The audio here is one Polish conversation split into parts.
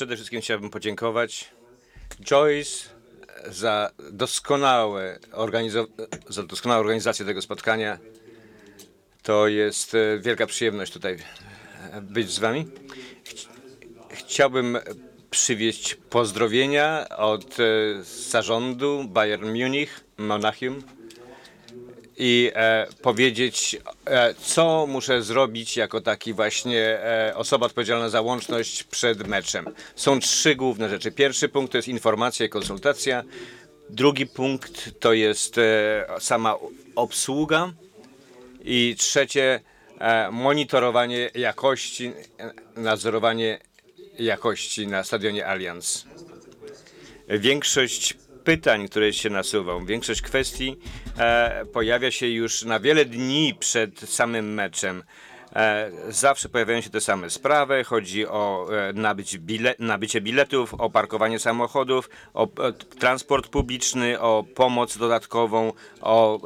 przede wszystkim chciałbym podziękować Joyce za, doskonałe za doskonałą organizację tego spotkania. To jest e, wielka przyjemność tutaj e, być z Wami. Chci- Chciałbym przywieźć pozdrowienia od e, zarządu Bayern Munich, Monachium i e, powiedzieć, e, co muszę zrobić jako taki właśnie e, osoba odpowiedzialna za łączność przed meczem. Są trzy główne rzeczy. Pierwszy punkt to jest informacja i konsultacja. Drugi punkt to jest e, sama obsługa. I trzecie, e, monitorowanie jakości, nadzorowanie jakości na stadionie Allianz. Większość pytań, które się nasuwą, większość kwestii e, pojawia się już na wiele dni przed samym meczem. E, zawsze pojawiają się te same sprawy. Chodzi o e, nabyć bile, nabycie biletów, o parkowanie samochodów, o e, transport publiczny, o pomoc dodatkową, o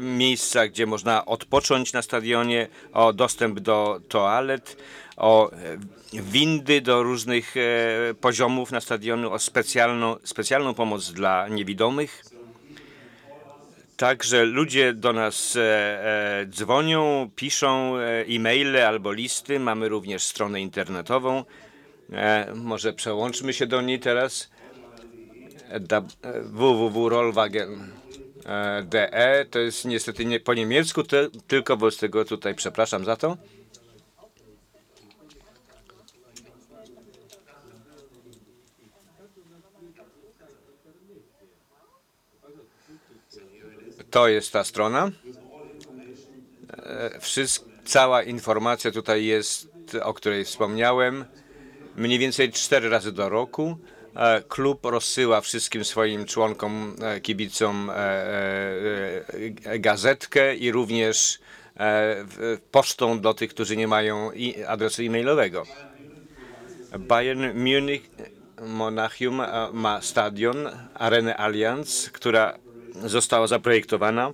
miejsca, gdzie można odpocząć na stadionie, o dostęp do toalet, o windy do różnych poziomów na stadionu, o specjalną, specjalną pomoc dla niewidomych. Także ludzie do nas e, e, dzwonią, piszą e, e-maile albo listy. Mamy również stronę internetową. E, może przełączmy się do niej teraz. E, e, www.rollwagen.de to jest niestety nie po niemiecku, ty, tylko wobec tego tutaj przepraszam za to. To jest ta strona. E, Wszyst, cała informacja tutaj jest, o której wspomniałem. Mniej więcej cztery razy do roku. E, Klub rozsyła wszystkim swoim członkom, e, kibicom gazetkę i również pocztą do tych, którzy nie mają adresu e-mailowego. Bayern Munich Monachium ma stadion, arenę Allianz, która została zaprojektowana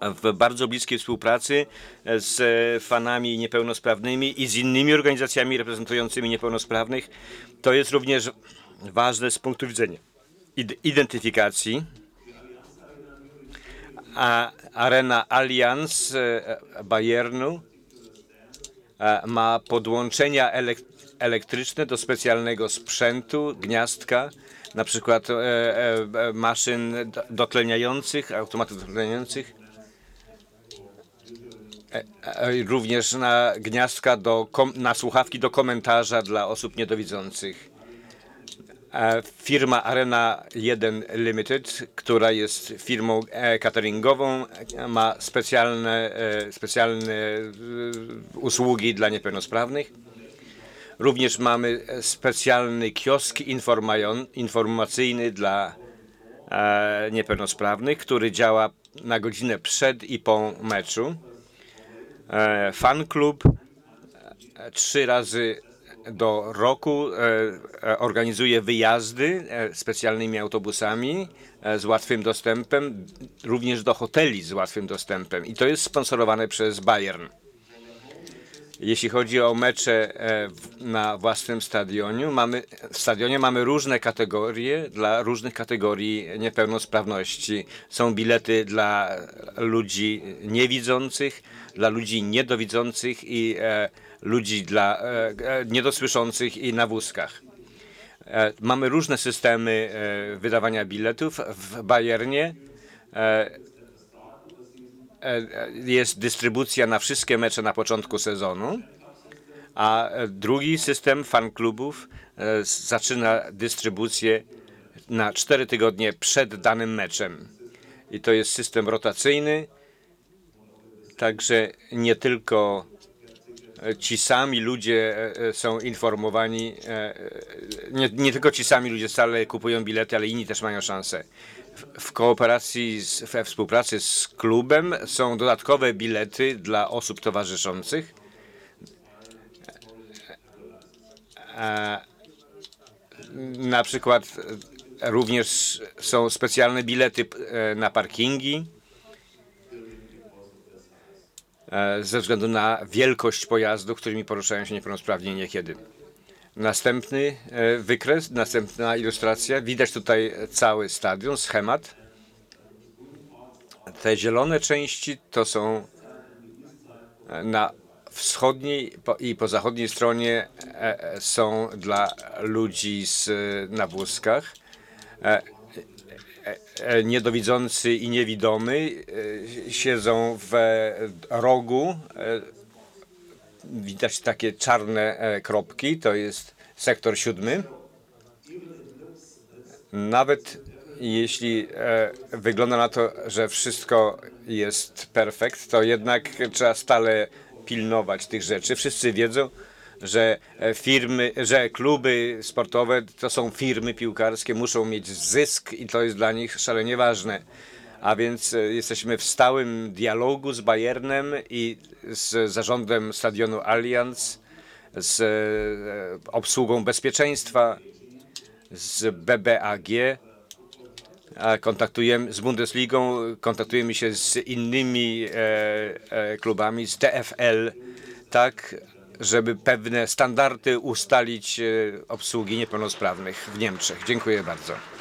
w bardzo bliskiej współpracy z fanami niepełnosprawnymi i z innymi organizacjami reprezentującymi niepełnosprawnych. To jest również ważne z punktu widzenia id- identyfikacji. A arena Allianz e, Bayernu e, ma podłączenia elek- elektryczne do specjalnego sprzętu, gniazdka, na przykład e, e, e, maszyn do- dotleniających, automatów dotleniających, e, e, również na gniazdka do, na słuchawki do komentarza dla osób niedowidzących. Firma Arena 1 Limited, która jest firmą cateringową, ma specjalne, specjalne usługi dla niepełnosprawnych. Również mamy e, specjalny kiosk informacyjny dla e, niepełnosprawnych, który działa na godzinę przed i po meczu. E, fan klub trzy razy do roku organizuje wyjazdy specjalnymi autobusami z łatwym dostępem, również do hoteli z łatwym dostępem. I to jest sponsorowane przez Bayern. Jeśli chodzi o mecze e, na własnym stadionie, mamy, w stadionie mamy różne kategorie dla różnych kategorii niepełnosprawności. Są bilety dla ludzi niewidzących, dla ludzi niedowidzących i e, ludzi dla e, niedosłyszących i na wózkach. Mamy różne systemy wydawania biletów w Bayernie. E, e, jest dystrybucja na wszystkie mecze na początku sezonu, a e, drugi system fan klubów s- zaczyna dystrybucję na cztery tygodnie przed danym meczem. I to jest system rotacyjny, także nie tylko ci sami ludzie e, e, są informowani, e, nie, nie tylko ci sami ludzie stale kupują bilety, ale inni też mają szansę. W- W kooperacji, z, we współpracy z klubem są dodatkowe bilety dla osób towarzyszących. Na przykład również są specjalne bilety na parkingi ze względu na wielkość pojazdów, którymi poruszają się niepełnosprawni niekiedy. Następny e, wykres, następna ilustracja. Widać tutaj cały stadion, schemat. Te zielone części to są e, na wschodniej i po zachodniej stronie e, e, są dla ludzi z, na wózkach. E, Niedowidzący i niewidomy e, siedzą w e, rogu. Widać takie czarne kropki, to jest sektor siódmy. Nawet jeśli wygląda na to, że wszystko jest perfekt, to jednak trzeba stale pilnować tych rzeczy. Wszyscy wiedzą, że e, firmy, że kluby sportowe to są firmy piłkarskie, muszą mieć zysk i to jest dla nich szalenie ważne. A więc e, jesteśmy w stałym dialogu z Bayernem i z zarządem stadionu Allianz, z e, obsługą bezpieczeństwa, z BBAG, kontaktujemy z Bundesligą, kontaktujemy się z innymi klubami, z DFL, tak, żeby pewne standardy ustalić e, obsługi niepełnosprawnych w Niemczech. Dziękuję bardzo.